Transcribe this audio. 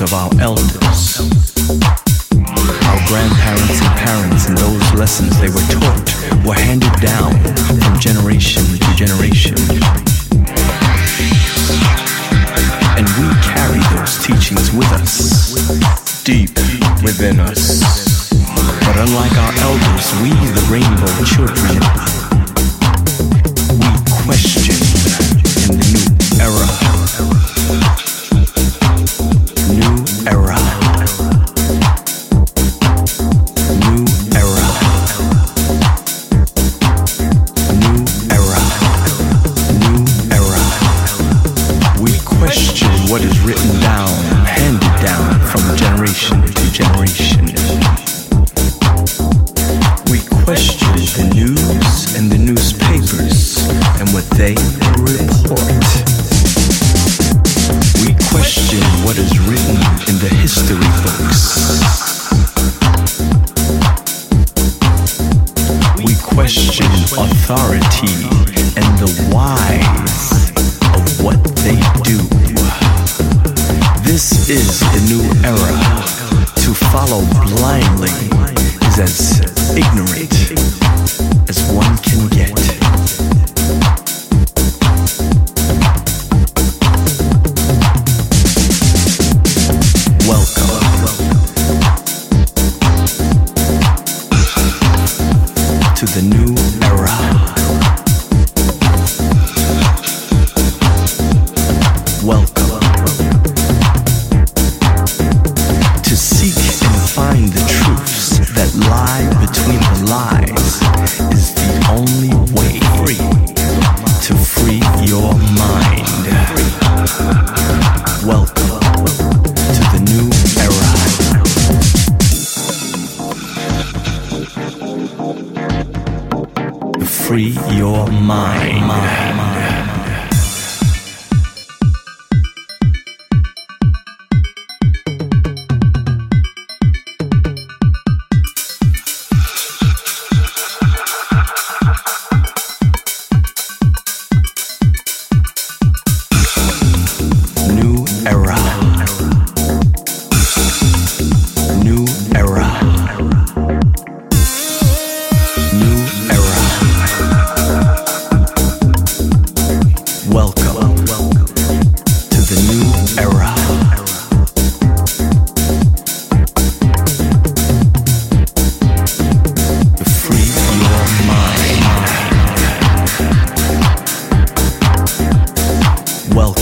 of our elders. Our grandparents and parents and those lessons they were taught were handed down from generation to generation. And we carry those teachings with us, deep within us. What they do. This is the new era. To follow blindly is as ignorant as one your mind. Welcome.